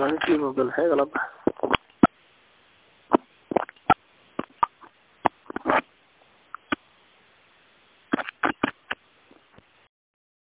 गलत ही गलत है।